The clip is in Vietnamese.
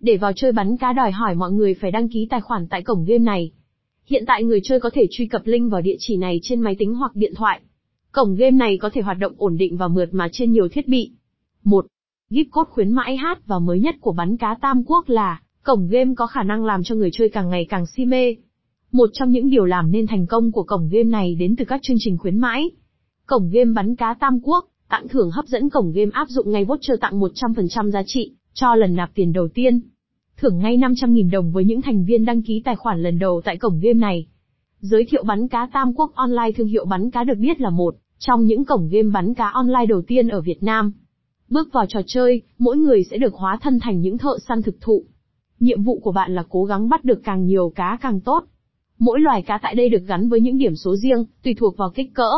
Để vào chơi bắn cá đòi hỏi mọi người phải đăng ký tài khoản tại cổng game này. Hiện tại người chơi có thể truy cập link vào địa chỉ này trên máy tính hoặc điện thoại. Cổng game này có thể hoạt động ổn định và mượt mà trên nhiều thiết bị. 1. Gip code khuyến mãi hát và mới nhất của bắn cá Tam Quốc là, cổng game có khả năng làm cho người chơi càng ngày càng si mê. Một trong những điều làm nên thành công của cổng game này đến từ các chương trình khuyến mãi. Cổng game bắn cá Tam Quốc, tặng thưởng hấp dẫn cổng game áp dụng ngay voucher tặng 100% giá trị, cho lần nạp tiền đầu tiên. Thưởng ngay 500.000 đồng với những thành viên đăng ký tài khoản lần đầu tại cổng game này. Giới thiệu bắn cá Tam Quốc Online thương hiệu bắn cá được biết là một trong những cổng game bắn cá online đầu tiên ở Việt Nam. Bước vào trò chơi, mỗi người sẽ được hóa thân thành những thợ săn thực thụ. Nhiệm vụ của bạn là cố gắng bắt được càng nhiều cá càng tốt. Mỗi loài cá tại đây được gắn với những điểm số riêng, tùy thuộc vào kích cỡ,